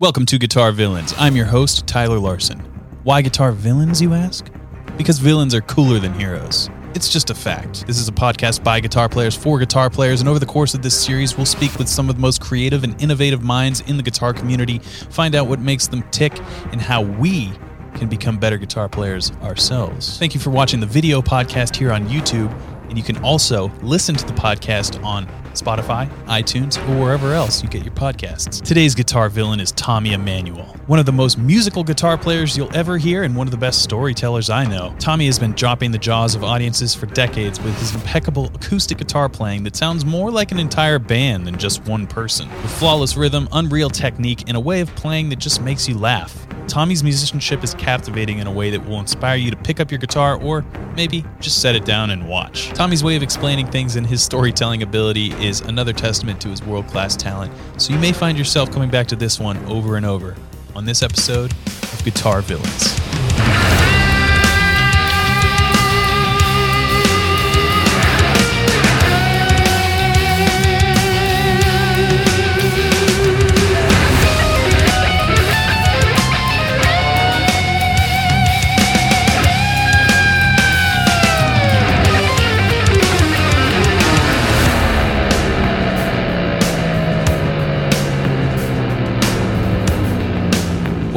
Welcome to Guitar Villains. I'm your host, Tyler Larson. Why guitar villains, you ask? Because villains are cooler than heroes. It's just a fact. This is a podcast by guitar players for guitar players, and over the course of this series, we'll speak with some of the most creative and innovative minds in the guitar community, find out what makes them tick, and how we can become better guitar players ourselves. Thank you for watching the video podcast here on YouTube, and you can also listen to the podcast on Spotify, iTunes, or wherever else you get your podcasts. Today's guitar villain is Tommy Emmanuel, one of the most musical guitar players you'll ever hear and one of the best storytellers I know. Tommy has been dropping the jaws of audiences for decades with his impeccable acoustic guitar playing that sounds more like an entire band than just one person. With flawless rhythm, unreal technique, and a way of playing that just makes you laugh. Tommy's musicianship is captivating in a way that will inspire you to pick up your guitar or maybe just set it down and watch. Tommy's way of explaining things and his storytelling ability is another testament to his world class talent, so you may find yourself coming back to this one over and over on this episode of Guitar Villains.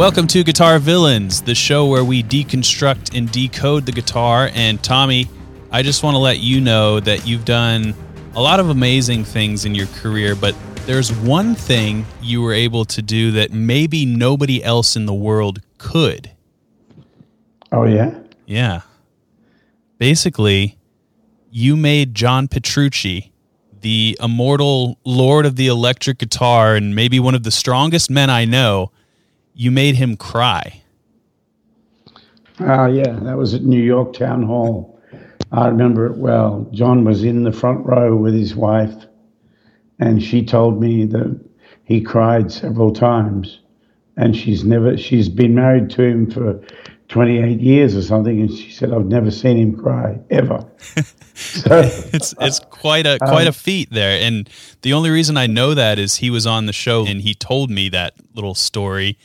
Welcome to Guitar Villains, the show where we deconstruct and decode the guitar. And Tommy, I just want to let you know that you've done a lot of amazing things in your career, but there's one thing you were able to do that maybe nobody else in the world could. Oh, yeah? Yeah. Basically, you made John Petrucci the immortal lord of the electric guitar and maybe one of the strongest men I know you made him cry. Ah, uh, yeah, that was at New York Town Hall. I remember it well. John was in the front row with his wife, and she told me that he cried several times, and she's never she's been married to him for 28 years or something, and she said I've never seen him cry ever. so, it's it's quite a quite um, a feat there, and the only reason I know that is he was on the show and he told me that little story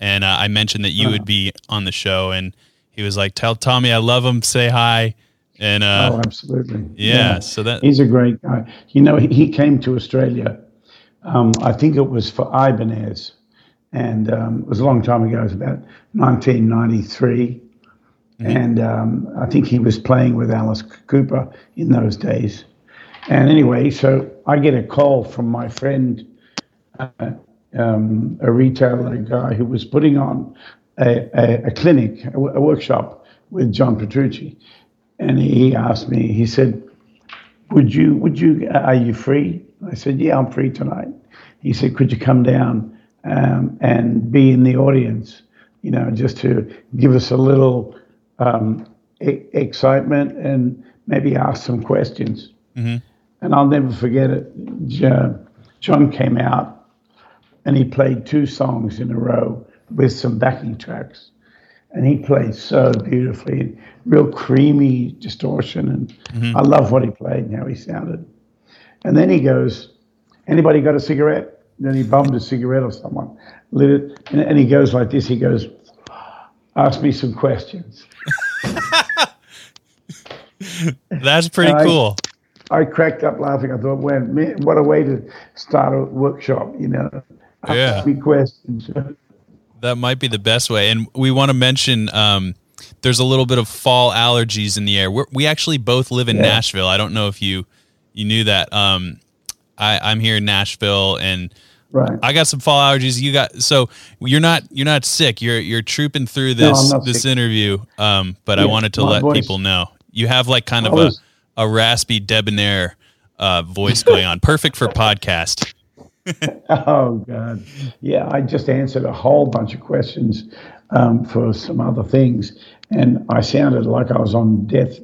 and uh, I mentioned that you would be on the show, and he was like, "Tell Tommy I love him, say hi." And uh, oh, absolutely, yeah, yeah, So that he's a great guy. You know, he, he came to Australia. Um, I think it was for Ibanez, and um, it was a long time ago. It was about 1993. Mm-hmm. And um, I think he was playing with Alice Cooper in those days. And anyway, so I get a call from my friend uh, um, a retailer guy who was putting on a, a, a clinic, a, a, workshop with John Petrucci, and he asked me. He said, "Would you? Would you? Are you free?" I said, "Yeah, I'm free tonight." He said, "Could you come down um, and be in the audience? You know, just to give us a little um, e- excitement and maybe ask some questions." Mm-hmm. And I'll never forget it. John came out and he played two songs in a row with some backing tracks. And he played so beautifully, real creamy distortion. And mm-hmm. I love what he played and how he sounded. And then he goes, Anybody got a cigarette? And then he bummed a cigarette or someone, lit it. And, and he goes like this he goes, Ask me some questions. That's pretty cool. I cracked up laughing. I thought, man, what a way to start a workshop, you know yeah. questions. That might be the best way. And we want to mention um, there's a little bit of fall allergies in the air. We're, we actually both live in yeah. Nashville. I don't know if you you knew that. Um, I, I'm here in Nashville and. Right. I got some fall allergies. You got so you're not you're not sick. You're you're trooping through this no, this sick. interview. Um, but yeah, I wanted to let voice. people know you have like kind of was, a, a raspy debonair uh, voice going on. Perfect for podcast. oh God, yeah. I just answered a whole bunch of questions um, for some other things, and I sounded like I was on death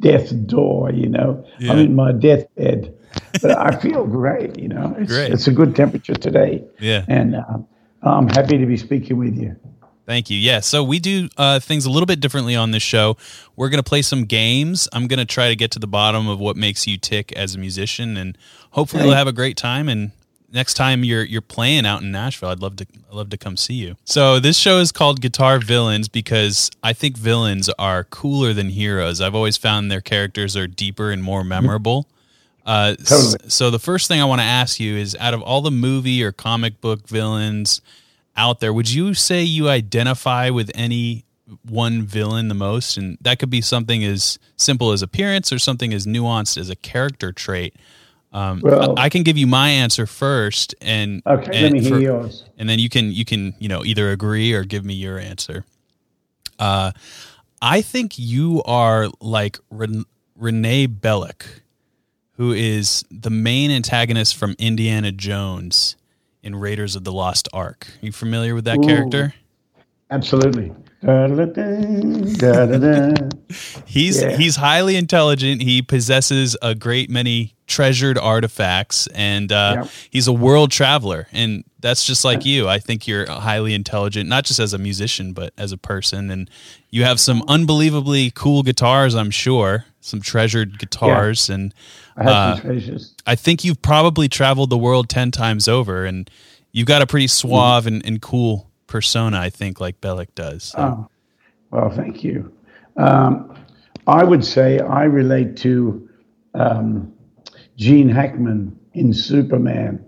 death door. You know, yeah. I'm in my deathbed, but I feel great. You know, it's, great. it's a good temperature today. Yeah, and uh, I'm happy to be speaking with you. Thank you. Yeah. So we do uh, things a little bit differently on this show. We're going to play some games. I'm going to try to get to the bottom of what makes you tick as a musician, and hopefully, we'll have a great time and next time you're you're playing out in Nashville, I'd love to I'd love to come see you. So this show is called Guitar Villains because I think villains are cooler than heroes. I've always found their characters are deeper and more memorable. Uh, Totally. so the first thing I want to ask you is, out of all the movie or comic book villains out there, would you say you identify with any one villain the most? And that could be something as simple as appearance or something as nuanced as a character trait. Um, Well- I can give you my answer first, and Okay, and let me hear for- yours. and then you can you can you know either agree or give me your answer. Uh, I think you are like Ren- Renee Belloq, who is the main antagonist from Indiana Jones in Raiders of the Lost Ark. Are you familiar with that Ooh. character? Absolutely. He's Yeah. he's highly intelligent. He possesses a great many treasured artifacts, and uh, Yep. he's a world traveler. And that's just like you. I think you're highly intelligent, not just as a musician, but as a person. And you have some unbelievably cool guitars. I'm sure some treasured guitars, and I have Uh, some treasures. I think you've probably traveled the world ten times over, and you've got a pretty suave and, and cool persona. I think like Belloq does. So. Oh, well, thank you. Um, I would say I relate to um, Gene Hackman in Superman.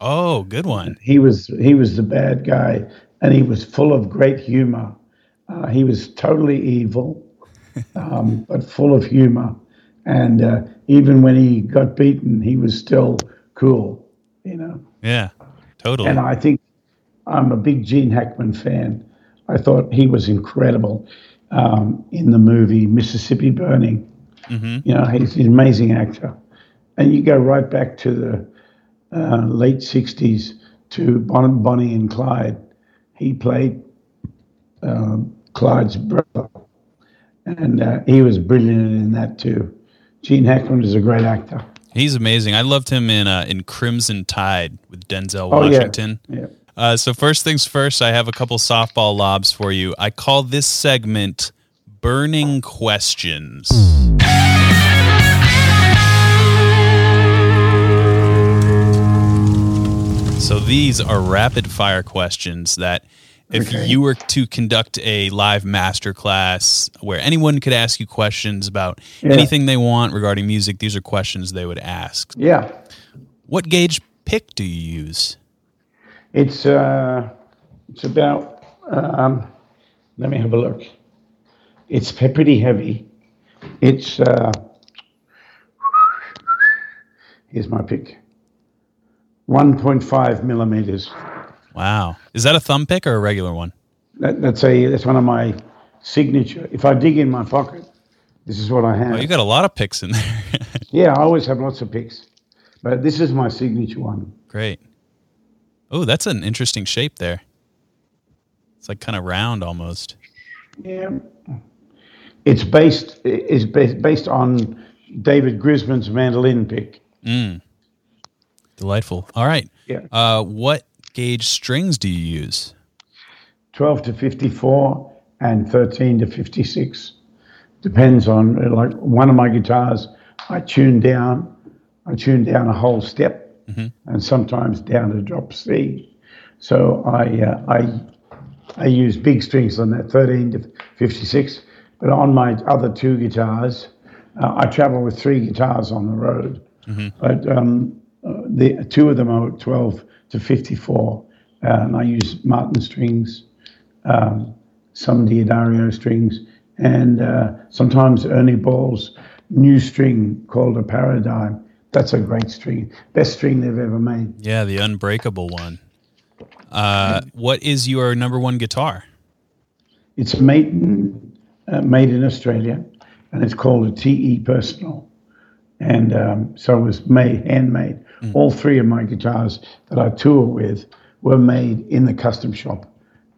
oh, good one. He was he was the bad guy, and he was full of great humor. Uh, he was totally evil, um, but full of humor. And uh, even when he got beaten, he was still cool. You know. Yeah, totally. And I think I'm a big Gene Hackman fan. I thought he was incredible um, in the movie Mississippi Burning. Mhm. You know, he's an amazing actor. And you go right back to the uh, late 60s to Bon- Bonnie and Clyde. He played um, Clyde's brother. And uh, he was brilliant in that too. Gene Hackman is a great actor. He's amazing. I loved him in uh, in Crimson Tide with Denzel Washington. Oh, yeah. Yeah. Uh, so first things first, I have a couple softball lobs for you. I call this segment "Burning Questions." So these are rapid fire questions that if Okay. you were to conduct a live masterclass where anyone could ask you questions about Yeah. anything they want regarding music, these are questions they would ask. Yeah. What gauge pick do you use? It's uh, it's about. Um, let me have a look. It's pretty heavy. It's. Uh, here's my pick. One point five millimeters. Wow. Is that a thumb pick or a regular one? That, that's a that's one of my signature. If I dig in my pocket, this is what I have. Oh, you got a lot of picks in there. yeah, I always have lots of picks, but this is my signature one. Great. Oh, that's an interesting shape there. It's like kind of round almost. Yeah. It's based is based based on David Grisman's mandolin pick. Hmm. Delightful. All right. Yeah. Uh, what gauge strings do you use? 12 to 54 and 13 to 56 depends on like one of my guitars i tune down i tune down a whole step and sometimes down to drop c so i uh, i i use big strings on that 13 to 56 but on my other two guitars uh, i travel with three guitars on the road but um, the two of them are 12 to 54 uh, and i use martin strings um, some D'Addario strings, and uh, sometimes Ernie Ball's new string called a Paradigm. That's a great string, best string they've ever made. Yeah, the unbreakable one. Uh, what is your number one guitar? It's made in, uh, made in Australia, and it's called a TE Personal. And um, so it was made, handmade. All three of my guitars that I tour with were made in the custom shop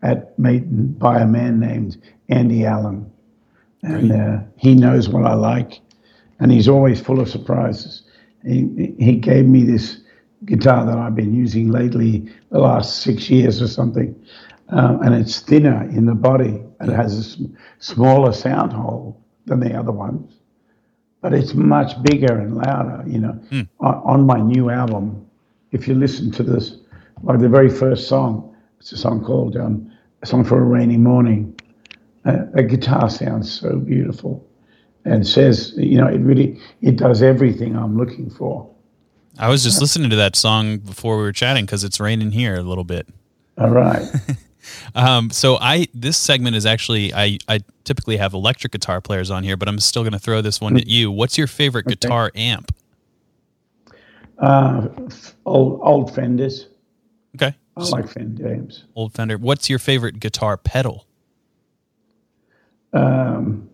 at Maton by a man named Andy Allen. And uh, he knows what I like, and he's always full of surprises. He, he gave me this guitar that I've been using lately, the last six years or something, uh, and it's thinner in the body. It has a sm- smaller sound hole than the other ones, but it's much bigger and louder. You know, on, on my new album, if you listen to this, like the very first song, it's a song called um, "A Song for a Rainy Morning." Uh, a guitar sounds so beautiful, and says, you know, it really it does everything I'm looking for. I was just listening to that song before we were chatting because it's raining here a little bit. All right. Um, so I this segment is actually I I typically have electric guitar players on here, but I'm still going to throw this one at you. What's your favorite Okay. guitar amp? Uh, old old Fenders. Okay, I like Fender amps. old Fender. What's your favorite guitar pedal? Um,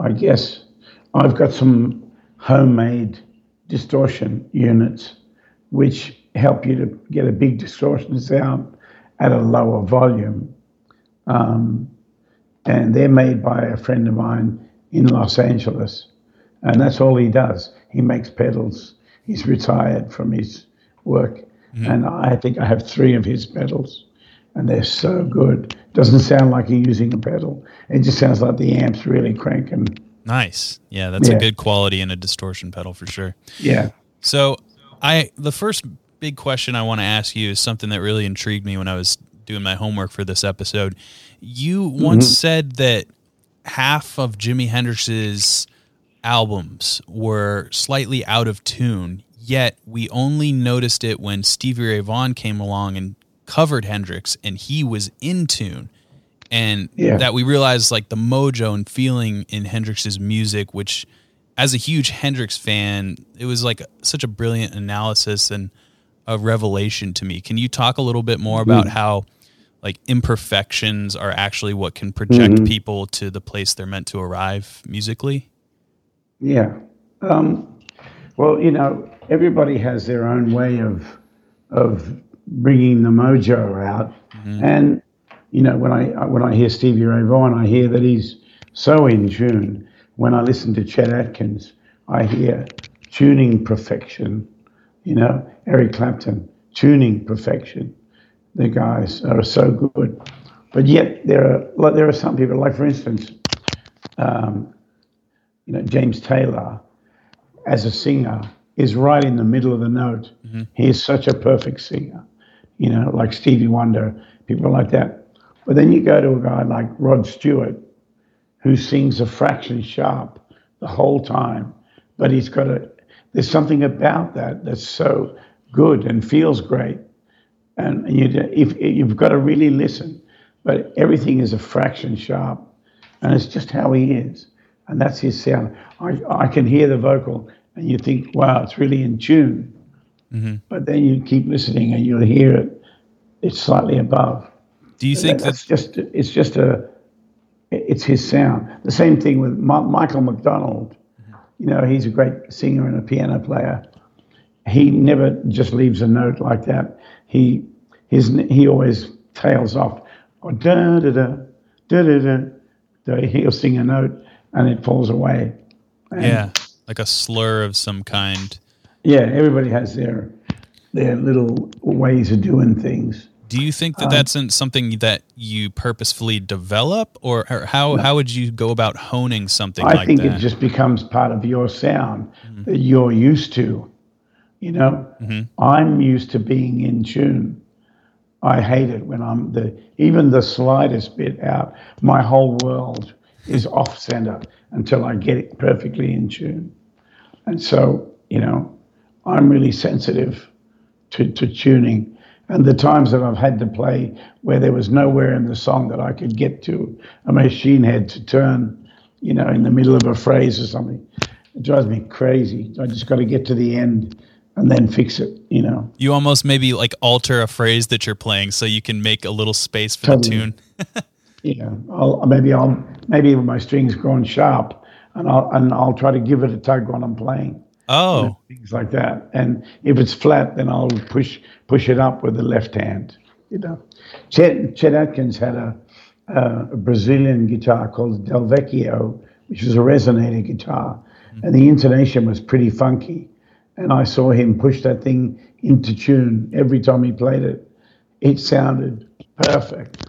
I guess I've got some homemade distortion units, which help you to get a big distortion sound at a lower volume. Um, and they're made by a friend of mine in Los Angeles. And that's all he does. He makes pedals. He's retired from his work. And I think I have three of his pedals. And they're so good. Doesn't sound like you're using a pedal. It just sounds like the amp's really cranking. Nice. Yeah, that's a good quality in a distortion pedal for sure. Yeah. So I the first big question I want to ask you is something that really intrigued me when I was doing my homework for this episode. You mm-hmm. once said that half of Jimi Hendrix's albums were slightly out of tune, yet we only noticed it when Stevie Ray Vaughan came along and covered Hendrix and he was in tune. And Yeah. that we realized like the mojo and feeling in Hendrix's music, which as a huge Hendrix fan, it was like such a brilliant analysis and a revelation to me. Can you talk a little bit more about mm. how like imperfections are actually what can project mm-hmm. people to the place they're meant to arrive musically? Yeah. Um, well, you know, everybody has their own way of of bringing the mojo out, mm-hmm. and you know, when I when I hear Stevie Ray Vaughan, I hear that he's so in tune. When I listen to Chet Atkins, I hear tuning perfection. You know, Eric Clapton, tuning perfection. The guys are so good, but yet there are like, there are some people, like for instance, um, you know, James Taylor, as a singer, is right in the middle of the note. He is such a perfect singer, you know, like Stevie Wonder, people like that. But then you go to a guy like Rod Stewart, who sings a fraction sharp the whole time, but he's got a, there's something about that that's so good and feels great. And you, if, you've got to really listen, but everything is a fraction sharp, and it's just how he is, and that's his sound. I, I can hear the vocal, and you think, wow, it's really in tune. Mm-hmm. But then you keep listening, and you'll hear it. It's slightly above. Do you think that that's just it's just a it's his sound. The same thing with Ma- Michael McDonald. You know, he's a great singer and a piano player. He never just leaves a note like that. He his he always tails off. Or da da da da da da. da. He'll sing a note and it falls away. And yeah, like a slur of some kind? yeah. Everybody has their their little ways of doing things. Do you think that um, that's in- something that you purposefully develop, or, or how how would you go about honing something like that? I like think that? it just becomes part of your sound mm-hmm. that you're used to. You know, mm-hmm. I'm used to being in tune. I hate it when I'm the even the slightest bit out. My whole world is off center until I get it perfectly in tune. And so, you know, I'm really sensitive to, to tuning. And the times that I've had to play where there was nowhere in the song that I could get to, a machine had to turn, you know, in the middle of a phrase or something. It drives me crazy. I just got to get to the end and then fix it, you know. you almost maybe like alter a phrase that you're playing so you can make a little space for Totally. the tune. Yeah, I'll, maybe I'll maybe my strings grown sharp, and I'll and I'll try to give it a tug when I'm playing. Oh, things like that. And if it's flat, then I'll push push it up with the left hand. You know, Chet, Chet Atkins had a, a Brazilian guitar called Del Vecchio, which was a resonator guitar, mm-hmm. and the intonation was pretty funky. And I saw him push that thing into tune every time he played it. It sounded perfect.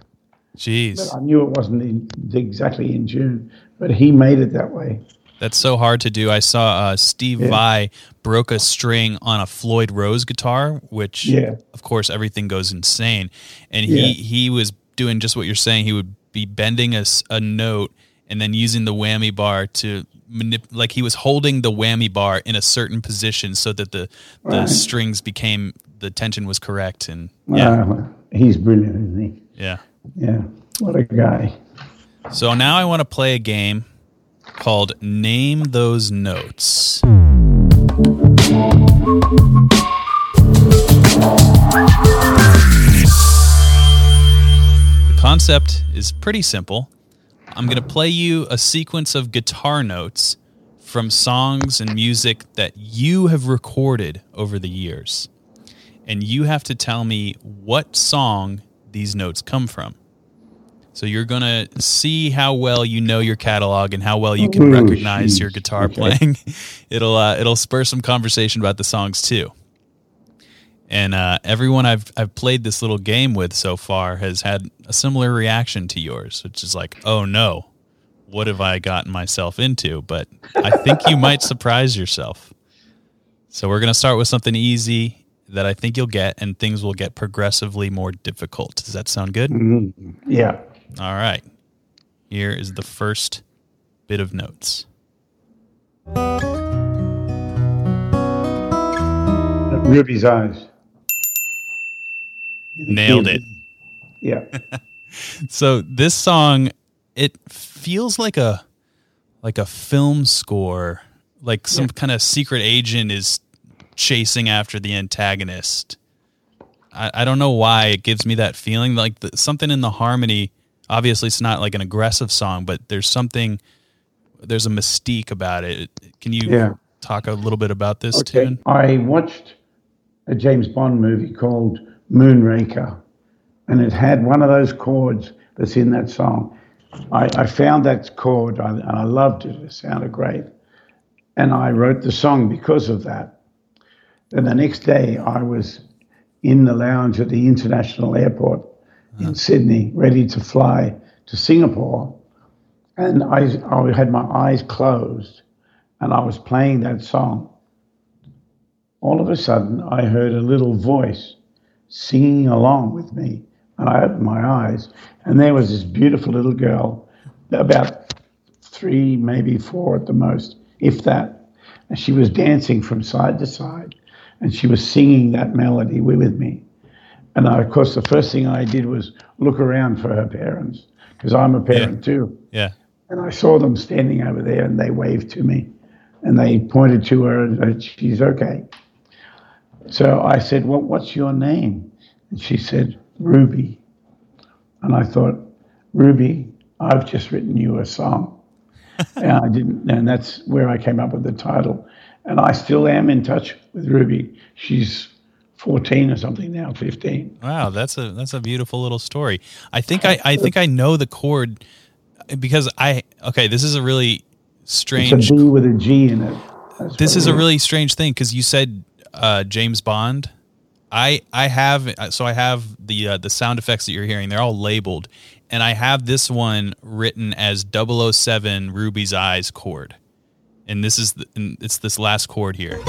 jeez. I knew it wasn't in, exactly in tune, but he made it that way. That's so hard to do. I saw uh, Steve Yeah. Vai broke a string on a Floyd Rose guitar, which, Yeah. of course, everything goes insane. And Yeah. he he was doing just what you're saying. He would be bending a, a note and then using the whammy bar to manip- like he was holding the whammy bar in a certain position so that the the Right. strings became the tension was correct. And yeah, Uh, he's brilliant, isn't he? yeah. Yeah. What a guy. So now I want to play a game called Name Those Notes. The concept is pretty simple. I'm going to play you a sequence of guitar notes from songs and music that you have recorded over the years. And you have to tell me what song these notes come from. So you're going to see how well you know your catalog and how well you can Ooh, recognize your guitar Okay. playing. it'll uh, it'll spur some conversation about the songs too. And uh, everyone I've I've played this little game with so far has had a similar reaction to yours, which is like, "Oh no, what have I gotten myself into?" But I think you might surprise yourself. So we're gonna start with something easy that I think you'll get, and things will get progressively more difficult. Does that sound good? Mhm. Yeah. All right. Here is the first bit of notes. Ruby's eyes. Nailed it. Yeah. So this song, it feels like a like a film score, like some Yeah. kind of secret agent is chasing after the antagonist. I, I don't know why it gives me that feeling. Like the, something in the harmony. Obviously, it's not like an aggressive song, but there's something. There's a mystique about it. Can you Yeah. talk a little bit about this Okay. tune? I watched a James Bond movie called Moonraker, and it had one of those chords that's in that song. I, I found that chord I, and I loved it. It sounded great. And I wrote the song because of that. Then the next day, I was in the lounge at the international airport in Sydney, ready to fly to Singapore. And I, I had my eyes closed and I was playing that song all of a sudden I heard a little voice singing along with me. And I opened my eyes, and there was this beautiful little girl, about three, maybe four at the most, if that. And she was dancing from side to side, and she was singing that melody wi- with me. And I, of course, the first thing I did was look around for her parents, because I'm a parent too. Yeah. And I saw them standing over there and they waved to me and they pointed to her and said, she's okay. So I said, well, what's your name? And she said, Ruby. And I thought, Ruby, I've just written you a song. and I didn't, and that's where I came up with the title. And I still am in touch with Ruby. She's 14 or something now, 15. Wow, that's a that's a beautiful little story. I think I I think I know the chord because I okay, this is a really It's strange a B with a G in it. That's this is a really strange thing because you said uh, James Bond. I I have so I have the uh, the sound effects that you're hearing. They're all labeled, and I have this one written as 007 Ruby's Eyes chord, and this is the, and it's this last chord here.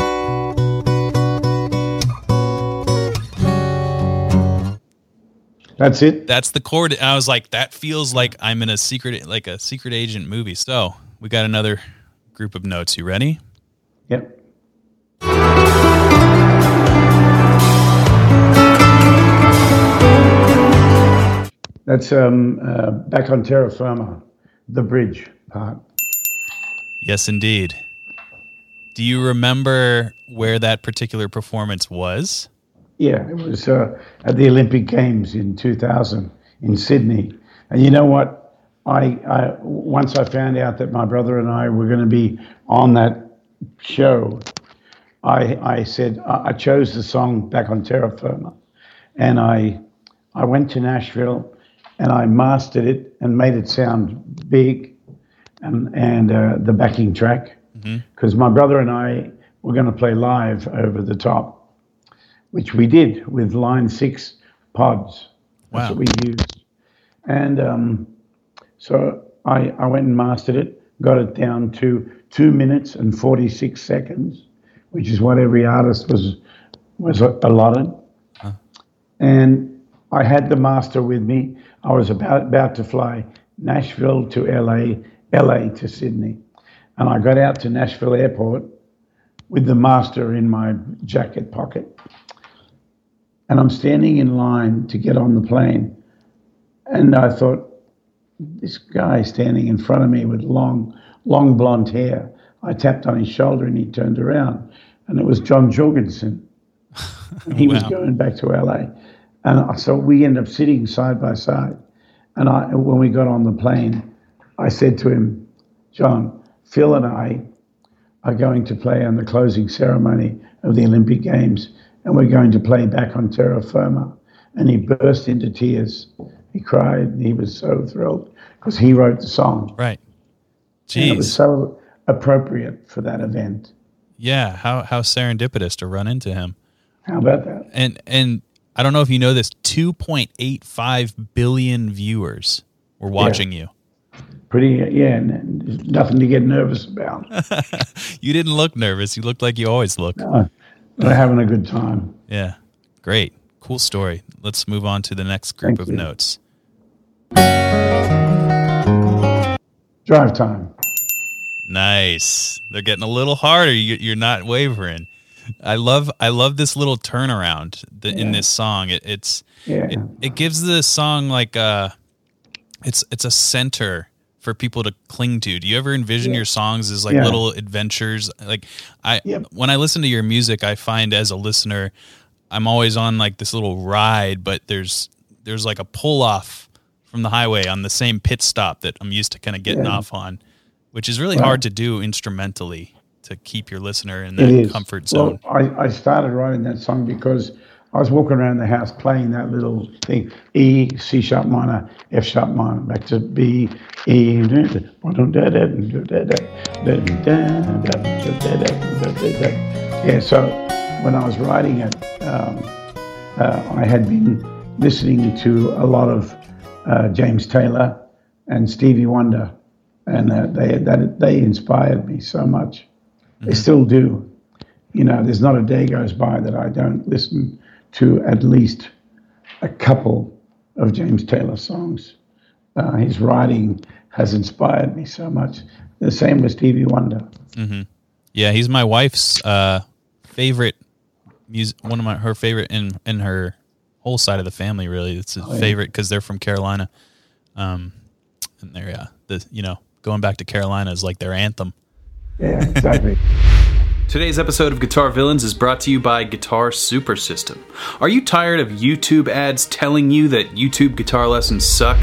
That's it. That's the chord. And I was like, that feels like I'm in a secret like a secret agent movie. So we got another group of notes. You ready? Yep. That's um, uh, back on terra firma, the bridge part. Yes, indeed. Do you remember where that particular performance was? Yeah, it was uh, at the Olympic Games in 2000 in Sydney. And you know what? I, I once I found out that my brother and I were going to be on that show, I I said I chose the song back on terra firma, and I I went to Nashville, and I mastered it and made it sound big, and and uh, the backing track, because my brother and I were going to play live over the top which we did with Line Six pods. That's what we used. And um, so I, I went and mastered it, got it down to two minutes and 46 seconds, which is what every artist was was allotted. Huh. And I had the master with me. I was about about to fly Nashville to LA, LA to Sydney, and I got out to Nashville Airport with the master in my jacket pocket. And I'm standing in line to get on the plane. And I thought, this guy standing in front of me with long, long blonde hair. I tapped on his shoulder and he turned around. And it was John Jorgensen. he wow. was going back to LA. And so we ended up sitting side by side. And I, when we got on the plane, I said to him, John, Phil and I are going to play on the closing ceremony of the Olympic Games, and we're going to play back on terra firma. And he burst into tears. He cried, and he was so thrilled because he wrote the song. Right. Jeez. And it was so appropriate for that event. Yeah, how how serendipitous to run into him. How about that? And and I don't know if you know this, 2.85 billion viewers were watching yeah. you pretty uh, yeah nothing to get nervous about you didn't look nervous you looked like you always look no, we're having a good time. Yeah. Great. Cool story. Let's move on to the next group Thank of you. notes. Drive time. Nice. They're getting a little harder. You're not wavering. I love i love this little turnaround in yeah. this song. It, it's yeah. it, it gives the song like a uh, it's it's a center for people to cling to. Do you ever envision yeah. your songs as like yeah. little adventures? Like I yeah. when I listen to your music, I find as a listener, I'm always on like this little ride, but there's there's like a pull off from the highway on the same pit stop that I'm used to kind of getting off on, which is really hard to do instrumentally to keep your listener in that comfort zone. Well, I, I started writing that song because I was walking around the house playing that little thing E, C sharp minor, F sharp minor, back to B, E, yeah. So when I was writing it, um, uh, I had been listening to a lot of uh, James Taylor and Stevie Wonder, and uh, they that they inspired me so much. Mm-hmm. They still do. You know, there's not a day goes by that I don't listen to at least a couple of James Taylor songs. Uh, his writing has inspired me so much. The same with Stevie Wonder. Mm-hmm. Yeah, he's my wife's uh, favorite music. One of my her favorite in in her whole side of the family. Really, it's a oh, yeah. favorite because they're from Carolina. Um, and they're yeah, the you know going back to Carolina is like their anthem. Yeah, exactly. Today's episode of Guitar Villains is brought to you by Guitar Super System. Are you tired of YouTube ads telling you that YouTube guitar lessons suck?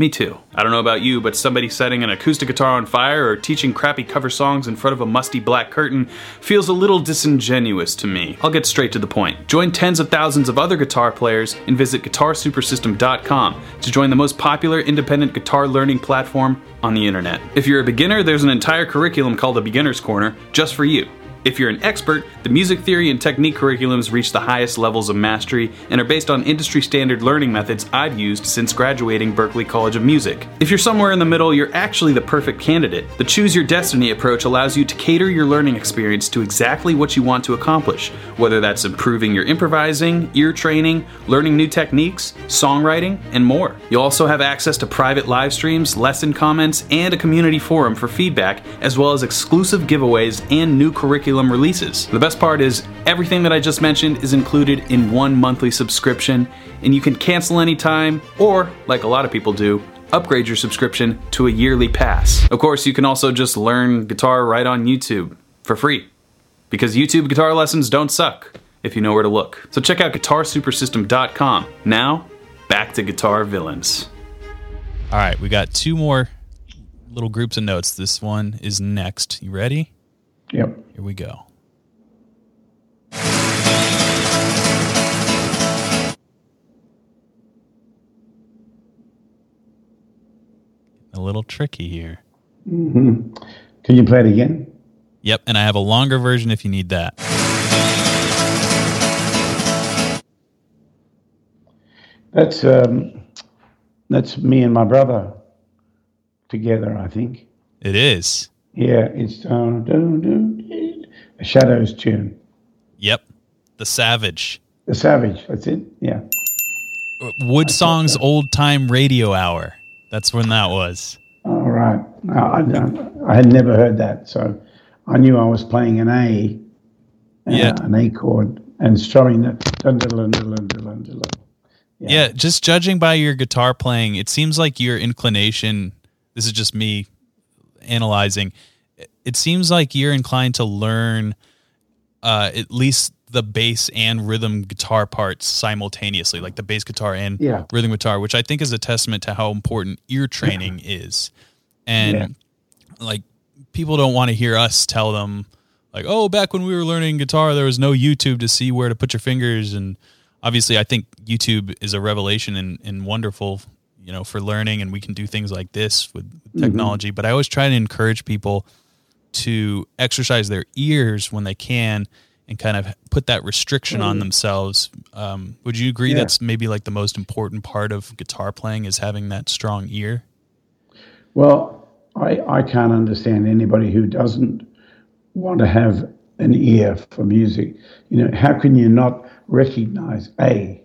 Me too. I don't know about you, but somebody setting an acoustic guitar on fire or teaching crappy cover songs in front of a musty black curtain feels a little disingenuous to me. I'll get straight to the point. Join tens of thousands of other guitar players and visit GuitarSupersystem.com to join the most popular independent guitar learning platform on the internet. If you're a beginner, there's an entire curriculum called the Beginner's Corner just for you. If you're an expert, the music theory and technique curriculums reach the highest levels of mastery and are based on industry standard learning methods I've used since graduating Berklee College of Music. If you're somewhere in the middle, you're actually the perfect candidate. The Choose Your Destiny approach allows you to cater your learning experience to exactly what you want to accomplish, whether that's improving your improvising, ear training, learning new techniques, songwriting, and more. You'll also have access to private live streams, lesson comments, and a community forum for feedback, as well as exclusive giveaways and new curriculum releases. The best part is, everything that I just mentioned is included in one monthly subscription, and you can cancel anytime, or, like a lot of people do, upgrade your subscription to a yearly pass. Of course, you can also just learn guitar right on YouTube for free, because YouTube guitar lessons don't suck if you know where to look. So check out GuitarSupersystem.com. Now, back to Guitar Villains. All right, we got two more little groups of notes. This one is next. You ready? Yep. Here we go. A little tricky here. Mm-hmm. Can you play it again? Yep, and I have a longer version if you need that. That's um, that's me and my brother together. I think it is. Yeah, it's uh, a Shadows tune. Yep, the Savage. The Savage. That's it. Yeah. WoodSongs old time radio hour. That's when that was. All right. I, I, I, had never heard that, so I knew I was playing an A. Uh, yeah. An A chord and strumming the. Yeah. yeah, just judging by your guitar playing, it seems like your inclination. This is just me analyzing. It seems like you're inclined to learn uh, at least the bass and rhythm guitar parts simultaneously, like the bass guitar and yeah. rhythm guitar, which I think is a testament to how important ear training is. And yeah. like people don't want to hear us tell them like, oh, back when we were learning guitar, there was no YouTube to see where to put your fingers. And obviously, I think YouTube is a revelation and, and wonderful, you know, for learning. And we can do things like this with, mm-hmm. technology. Mm-hmm. But I always try to encourage people to exercise their ears when they can and kind of put that restriction on mm. themselves. Um, would you agree yeah. that's maybe like the most important part of guitar playing is having that strong ear? Well, I, I can't understand anybody who doesn't want to have an ear for music. You know, how can you not recognize A?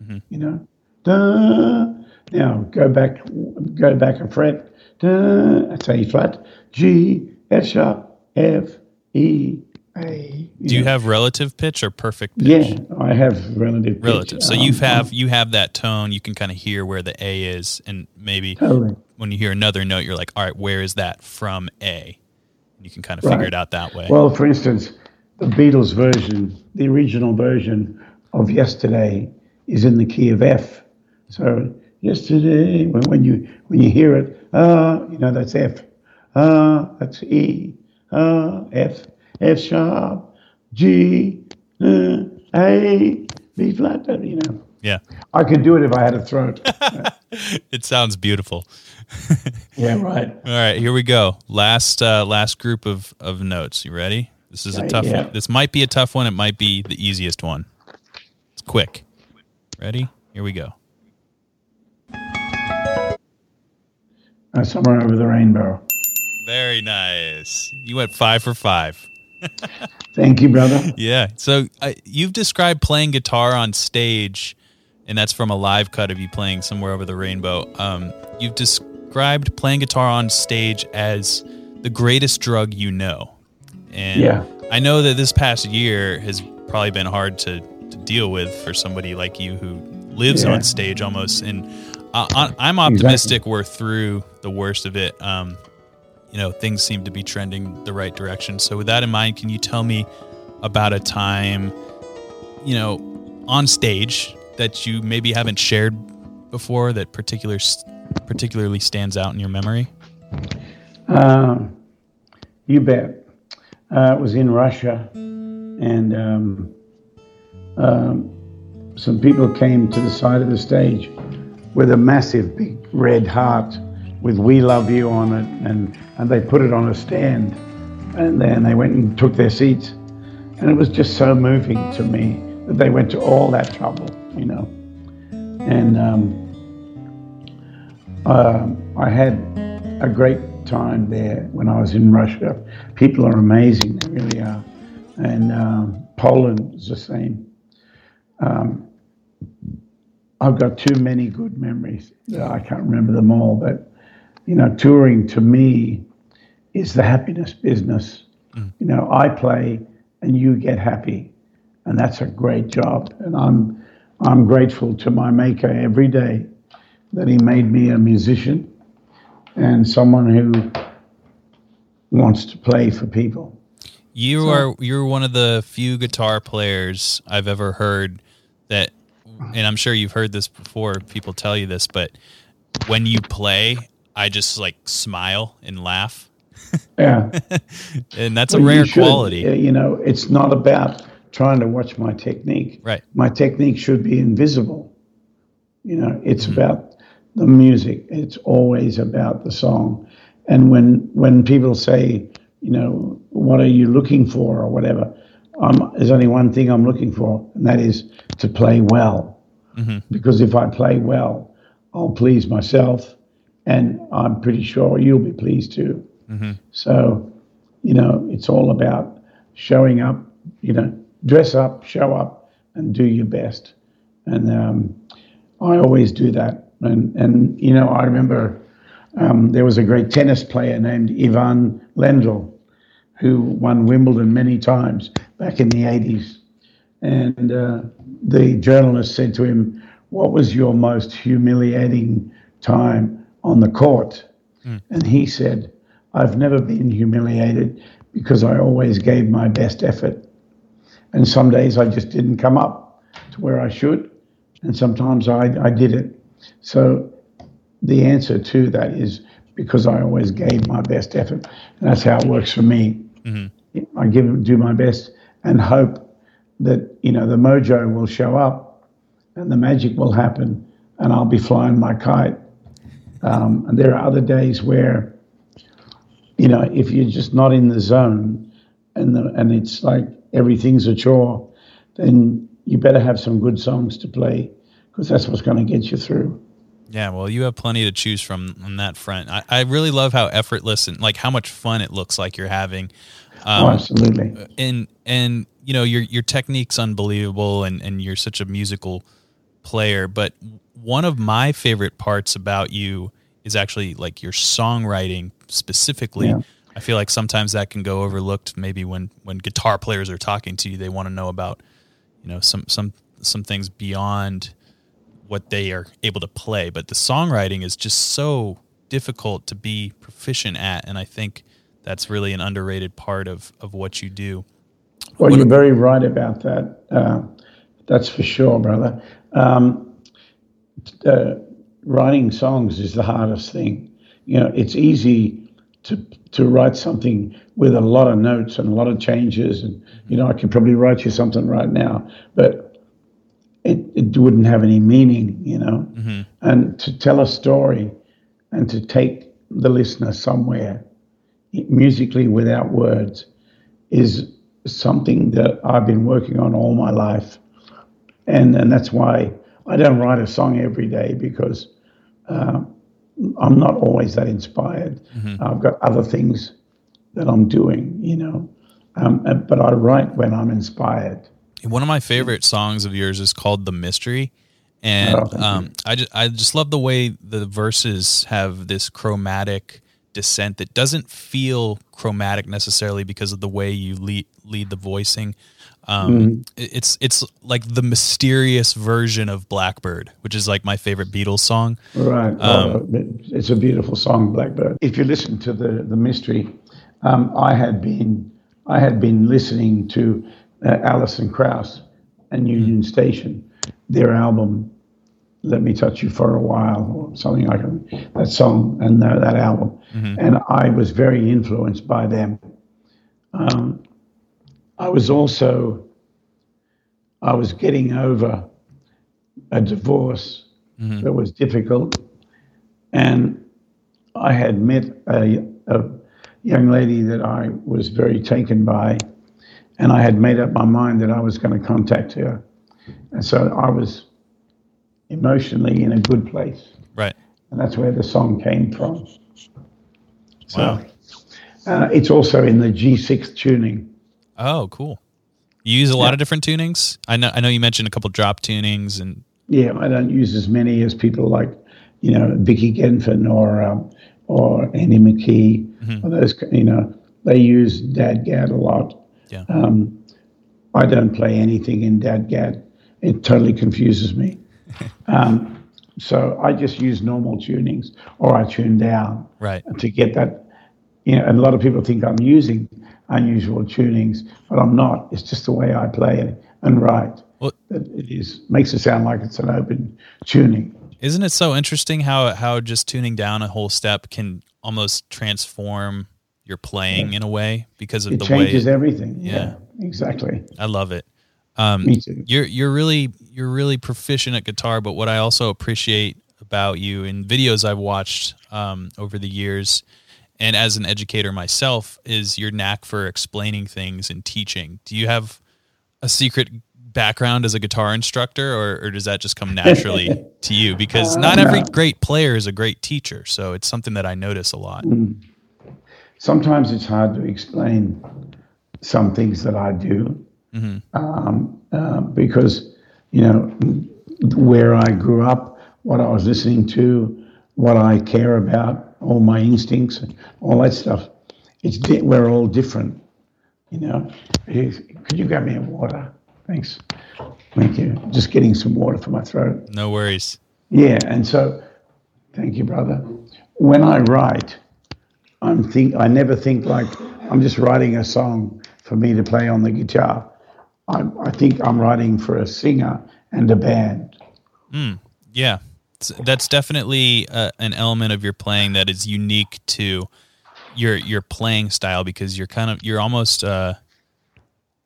Mm-hmm. You know, da. Now go back, go back a fret. Da, that's A flat, G, F sharp, F, E, a. Do you know, have relative pitch or perfect pitch? Yeah, I have relative. Pitch. Relative. So um, you have you have that tone. You can kind of hear where the A is, and maybe totally. when you hear another note, you're like, all right, where is that from A? And you can kind of right. figure it out that way. Well, for instance, the Beatles version, the original version of Yesterday, is in the key of F. So yesterday, when, when you when you hear it, ah, uh, you know that's F. Ah, uh, that's E. Ah, uh, F. F sharp, G, uh, A, B flat, you know. Yeah. I could do it if I had a throat. it sounds beautiful. yeah, right. All right, here we go. Last uh, last group of, of notes. You ready? This is a tough yeah. one. This might be a tough one. It might be the easiest one. It's quick. Ready? Here we go. Uh, somewhere over the rainbow. Very nice. You went five for five. Thank you, brother. Yeah. So uh, you've described playing guitar on stage, and that's from a live cut of you playing somewhere over the rainbow. Um, you've described playing guitar on stage as the greatest drug you know. And yeah. I know that this past year has probably been hard to, to deal with for somebody like you who lives yeah. on stage almost. And uh, I'm optimistic exactly. we're through the worst of it. Um, you know things seem to be trending the right direction. So with that in mind, can you tell me about a time, you know, on stage that you maybe haven't shared before that particular particularly stands out in your memory? Uh, you bet. Uh, it was in Russia, and um, um, some people came to the side of the stage with a massive, big red heart with "We Love You" on it, and and they put it on a stand, and then they went and took their seats, and it was just so moving to me that they went to all that trouble, you know, and um, uh, I had a great time there when I was in Russia. People are amazing, they really are, and um, Poland is the same. Um, I've got too many good memories. I can't remember them all, but you know, touring to me is the happiness business. Mm. You know, I play and you get happy, and that's a great job. And I'm I'm grateful to my maker every day that he made me a musician and someone who wants to play for people. You so, are you're one of the few guitar players I've ever heard that and I'm sure you've heard this before people tell you this but when you play I just like smile and laugh. Yeah. and that's well, a rare quality. You know, it's not about trying to watch my technique. Right. My technique should be invisible. You know, it's mm-hmm. about the music. It's always about the song. And when when people say, you know, what are you looking for or whatever, um, there's only one thing I'm looking for, and that is to play well. Mm-hmm. Because if I play well, I'll please myself and I'm pretty sure you'll be pleased too. So, you know, it's all about showing up, you know, dress up, show up, and do your best. And um, I always do that. And, and you know, I remember um, there was a great tennis player named Ivan Lendl who won Wimbledon many times back in the 80s. And uh, the journalist said to him, What was your most humiliating time on the court? Hmm. And he said, I've never been humiliated because I always gave my best effort. And some days I just didn't come up to where I should, and sometimes I, I did it. So the answer to that is because I always gave my best effort. And that's how it works for me. Mm-hmm. I give do my best and hope that you know the mojo will show up and the magic will happen and I'll be flying my kite. Um, and there are other days where you know if you're just not in the zone and the, and it's like everything's a chore, then you better have some good songs to play because that's what's going to get you through. Yeah, well, you have plenty to choose from on that front. I, I really love how effortless and like how much fun it looks like you're having. Oh, Um, absolutely. and and you know your your technique's unbelievable and and you're such a musical player but one of my favorite parts about you is actually like your songwriting specifically Yeah. i feel like sometimes that can go overlooked maybe when when guitar players are talking to you they want to know about you know some some some things beyond what they are able to play but the songwriting is just so difficult to be proficient at and i think that's really an underrated part of of what you do Well, you're very right about that. Uh, that's for sure, brother. Um, uh, writing songs is the hardest thing. You know, it's easy to to write something with a lot of notes and a lot of changes, and you know, I could probably write you something right now, but it, it wouldn't have any meaning, you know. And to tell a story and to take the listener somewhere musically without words is something that I've been working on all my life. And, and that's why I don't write a song every day because uh, I'm not always that inspired. I've got other things that I'm doing, you know. Um, but I write when I'm inspired. One of my favorite songs of yours is called "The Mystery," and Oh, um, I just I just love the way the verses have this chromatic descent that doesn't feel chromatic necessarily because of the way you lead lead the voicing. Um, Mm-hmm. It's it's like the mysterious version of Blackbird, which is like my favorite Beatles song. Right. Oh, it's a beautiful song, Blackbird. If you listen to the the mystery, um, I had been I had been listening to uh, Alison Krauss and Union Station, their album "Let Me Touch You for a While" or something like that. That song and uh, that album, and I was very influenced by them. Um, I was also I was getting over a divorce that was difficult. And I had met a, a young lady that I was very taken by, and I had made up my mind that I was going to contact her. And so I was emotionally in a good place. Right. And that's where the song came from. So Wow. uh, it's also in the G6 tuning. Oh, cool. You use a lot of different tunings. I know. I know you mentioned a couple drop tunings and Yeah, I don't use as many as people like, you know, Vicki Genfan or um, or Andy McKee. Or those, you know, they use DADGAD a lot. yeah. Um, I don't play anything in DADGAD. It totally confuses me. um, so I just use normal tunings or I tune down right. to get that. You know, and a lot of people think I'm using unusual tunings, but I'm not. It's just the way I play it and write. Well- it is makes it sound like it's an open tuning. Isn't it so interesting how how just tuning down a whole step can almost transform your playing in a way because of It the changes way everything. Yeah. Yeah, exactly. I love it. Um, Me too. you're you're really you're really proficient at guitar, but what I also appreciate about you in videos I've watched um, over the years, and as an educator myself, is your knack for explaining things and teaching. Do you have a secret background as a guitar instructor, or, or does that just come naturally to you? Because not every great player is a great teacher, so it's something that I notice a lot. sometimes it's hard to explain some things that I do um, uh, because, you know, where I grew up, what I was listening to, what I care about, all my instincts, and all that stuff. It's di- we're all different, you know. Here's- Could you grab me a water? Thanks. Thank you. Just getting some water for my throat. No worries. Yeah, and so, thank you, brother. When I write, I'm think I never think like I'm just writing a song for me to play on the guitar. I, I think I'm writing for a singer and a band. Hmm, yeah, It's- that's definitely uh, an element of your playing that is unique to your your playing style because you're kind of you're almost uh,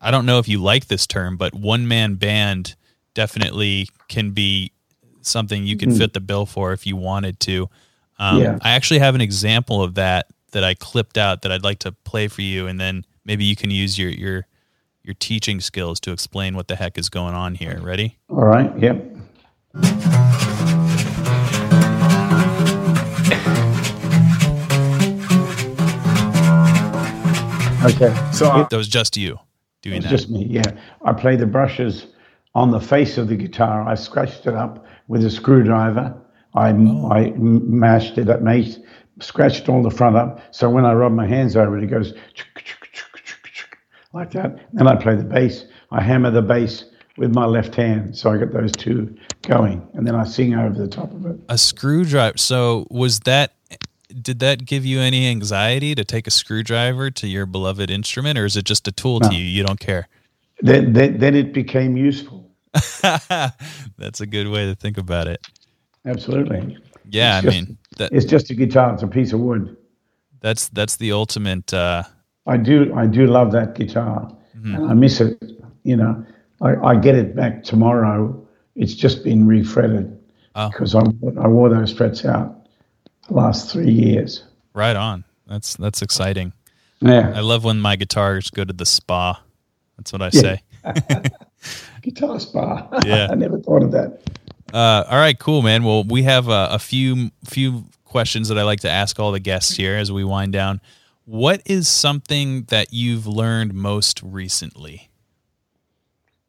I don't know if you like this term, but one man band definitely can be something you can fit the bill for if you wanted to. Um, Yeah. I actually have an example of that that I clipped out that I'd like to play for you, and then maybe you can use your your your teaching skills to explain what the heck is going on here. Ready? All right. Yep. Okay. So I, That was just you doing that. just me, yeah. I play the brushes on the face of the guitar. I scratched it up with a screwdriver. I, oh. I mashed it up, made, scratched all the front up. So when I rub my hands over it, it goes like that. Then I play the bass. I hammer the bass with my left hand. So I get those two going. And then I sing over the top of it. a screwdriver. So was that? Did that give you any anxiety to take a screwdriver to your beloved instrument, or is it just a tool to you? You don't care. Then, then, then it became useful. That's a good way to think about it. Absolutely. Yeah, It's I just- mean that It's just a guitar. It's a piece of wood. that's that's the ultimate. Uh, I do I do love that guitar and I miss it. You know, I, I get it back tomorrow. It's just been refretted Oh. because I, I wore those frets out last three years. right on. That's that's exciting. Yeah, I love when my guitars go to the spa. That's what I say. guitar spa. Yeah. I never thought of that. Uh, all right, cool, man. Well, we have a, a few few questions that I like to ask all the guests here as we wind down. What is something that you've learned most recently?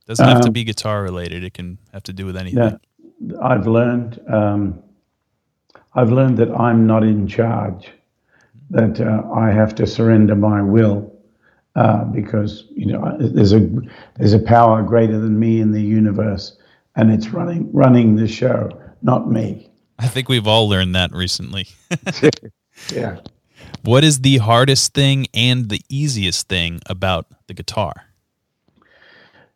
Doesn't have to Um, be guitar related. It can have to do with anything. Yeah, I've learned. Um, I've learned that I'm not in charge. That uh, I have to surrender my will uh, because you know there's a there's a power greater than me in the universe, and it's running running the show, not me. I think we've all learned that recently. Yeah. what is the hardest thing and the easiest thing about the guitar?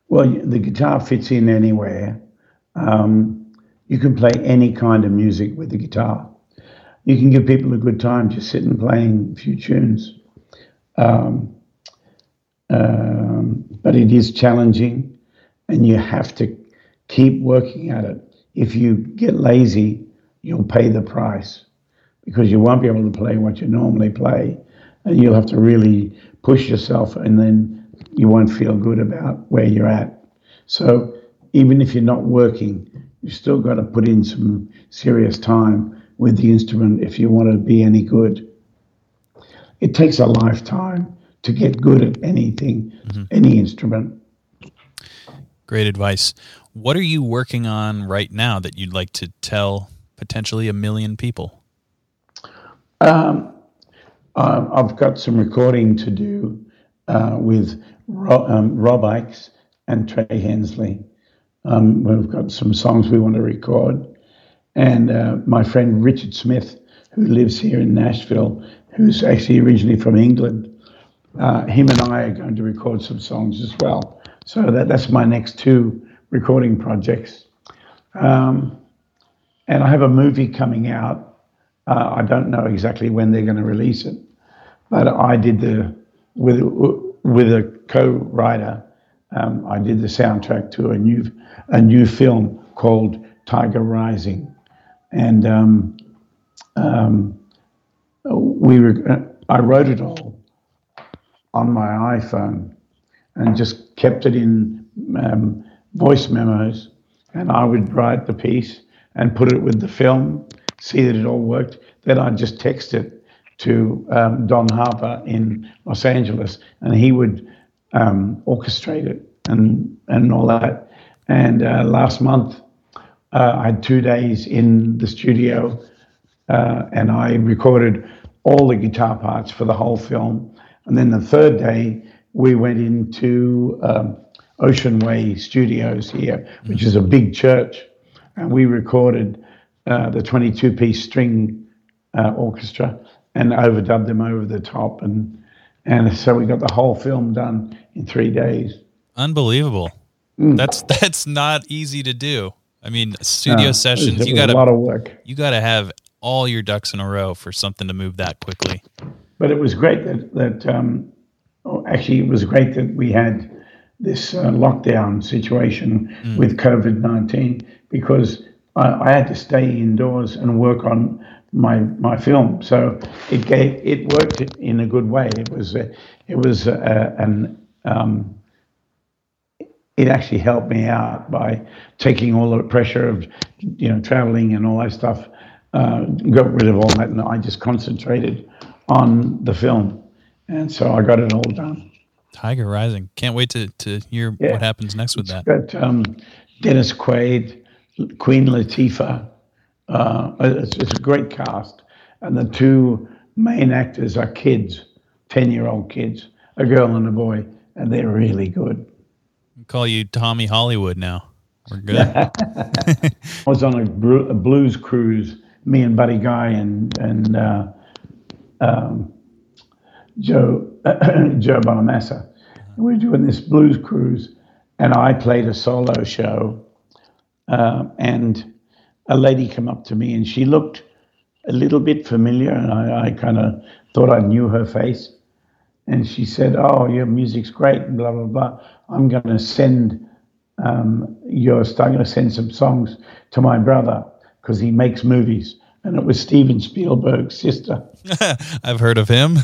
Well, the guitar fits in anywhere. Um, you can play any kind of music with the guitar. You can give people a good time just sitting playing a few tunes. Um, um, but it is challenging, and you have to keep working at it. If you get lazy, you'll pay the price because you won't be able to play what you normally play, and you'll have to really push yourself, and then you won't feel good about where you're at. So even if you're not working, you still got to put in some serious time with the instrument if you want to be any good. It takes a lifetime to get good at anything, any instrument. Great advice. What are you working on right now that you'd like to tell potentially a million people? Um, uh, I've got some recording to do uh, with Ro- um, Rob Ickes and Trey Hensley. Um, we've got some songs we want to record. And uh, my friend Richard Smith, who lives here in Nashville, who's actually originally from England, uh, him and I are going to record some songs as well. So that, that's my next two recording projects. Um, and I have a movie coming out. Uh, I don't know exactly when they're going to release it, but I did the with with a co-writer. Um, I did the soundtrack to a new a new film called Tiger Rising, and um, um, we were, I wrote it all on my iPhone and just kept it in um, voice memos, and I would write the piece and put it with the film, see that it all worked. Then I'd just text it to um, Don Harper in Los Angeles, and he would um, orchestrate it and and all that. And uh, last month, uh, I had two days in the studio, uh, and I recorded all the guitar parts for the whole film. And then the third day, we went into um, Ocean Way Studios here, which is a big church, and we recorded uh, the 22 piece string uh, orchestra and overdubbed them over the top. And, and so we got the whole film done in three days. Unbelievable. Mm. That's that's not easy to do. I mean, studio no, sessions. you got a lot of work. You got to have all your ducks in a row for something to move that quickly. But it was great that that um, oh, actually it was great that we had this uh, lockdown situation mm. with COVID nineteen because I, I, had to stay indoors and work on my my film. So it gave it worked in a good way. It was a, it was a, an um, it actually helped me out by taking all the pressure of you know traveling and all that stuff. Uh, got rid of all that, and I just concentrated on the film, and so I got it all done. Tiger Rising. Can't wait to to hear yeah. what happens next with that. Got um, Dennis Quaid, Queen Latifah. Uh, it's, it's a great cast, and the two main actors are kids, ten-year-old kids, a girl and a boy, and they're really good call you Tommy Hollywood now. We're good. I was on a, a, blues cruise, me and Buddy Guy and and uh, um, Joe Joe Bonamassa. We were doing this blues cruise, and I played a solo show, uh, and a lady came up to me, and she looked a little bit familiar, and I, I kind of thought I knew her face and she said, "Oh, your music's great," and blah blah blah. I'm going to send um, your. I'm going to send some songs to my brother because he makes movies, and it was Steven Spielberg's sister. I've heard of him.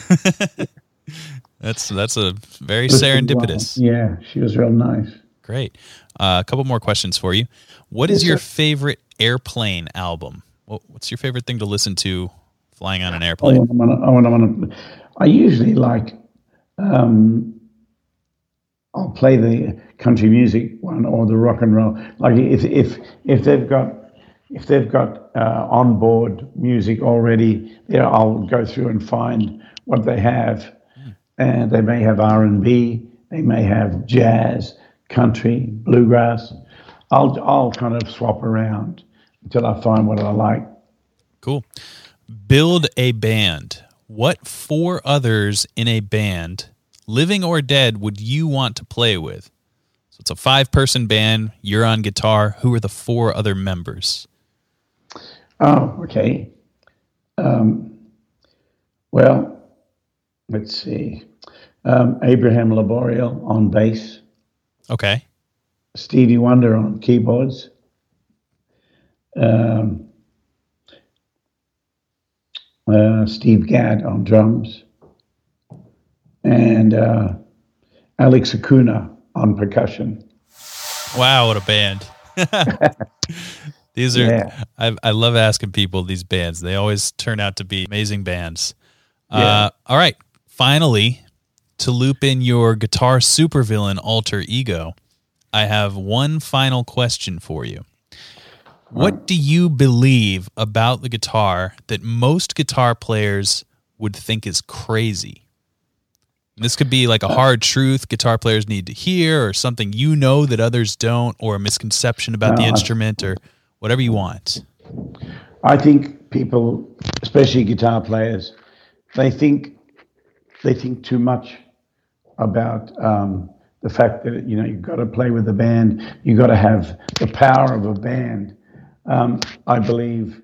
that's that's a very serendipitous. Yeah, she was real nice. Great. Uh, a couple more questions for you. What is your favorite airplane album? What's your favorite thing to listen to flying on an airplane? Oh, I, want, I, want, I usually like um, I'll play the country music one or the rock and roll. Like if if if they've got if they've got uh, onboard music already, there I'll go through and find what they have, and they may have R and B, they may have jazz, country, bluegrass. I'll I'll kind of swap around until I find what I like. Cool. Build a band what four others in a band, living or dead, would you want to play with? So it's a five person band. You're on guitar. Who are the four other members? Oh, okay. Um, well, let's see. Um, Abraham Laboriel on bass. Okay. Stevie Wonder on keyboards. Um, uh, Steve Gadd on drums, and uh, Alex Acuna on percussion. Wow, what a band! these are yeah. I, I love asking people these bands. They always turn out to be amazing bands. Uh, yeah. Uh, all right, finally, to loop in your guitar supervillain alter ego, I have one final question for you. What um, do you believe about the guitar that most guitar players would think is crazy? This could be like a uh, hard truth guitar players need to hear, or something you know that others don't, or a misconception about the uh, instrument, or whatever you want. I think people, especially guitar players, they think they think too much about um, the fact that you know you've got to play with a band, you've got to have the power of a band, um, I believe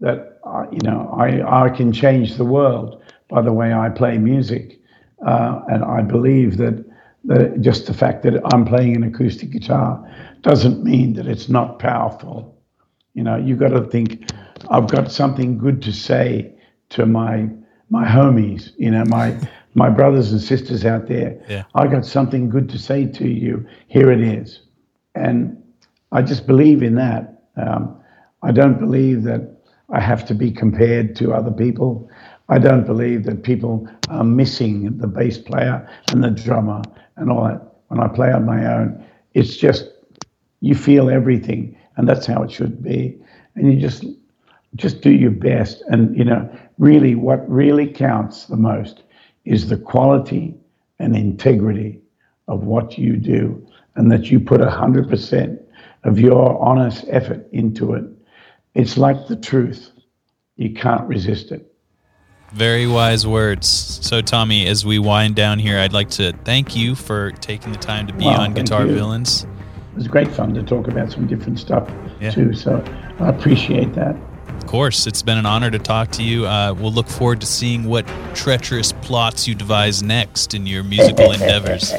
that uh, you know I, I can change the world by the way I play music, uh, and I believe that the, just the fact that I'm playing an acoustic guitar doesn't mean that it's not powerful. You know, you've got to think I've got something good to say to my my homies. You know, my my brothers and sisters out there. Yeah. I got something good to say to you. Here it is, and I just believe in that. Um, I don't believe that I have to be compared to other people. I don't believe that people are missing the bass player and the drummer and all that. When I play on my own, it's just you feel everything, and that's how it should be. And you just just do your best. And you know, really, what really counts the most is the quality and integrity of what you do, and that you put hundred percent of your honest effort into it. It's like the truth; you can't resist it. Very wise words. So, Tommy, as we wind down here, I'd like to thank you for taking the time to be well, on Guitar you. Villains. It was great fun to talk about some different stuff yeah. too. So, I appreciate that. Of course, it's been an honor to talk to you. Uh, we'll look forward to seeing what treacherous plots you devise next in your musical endeavors.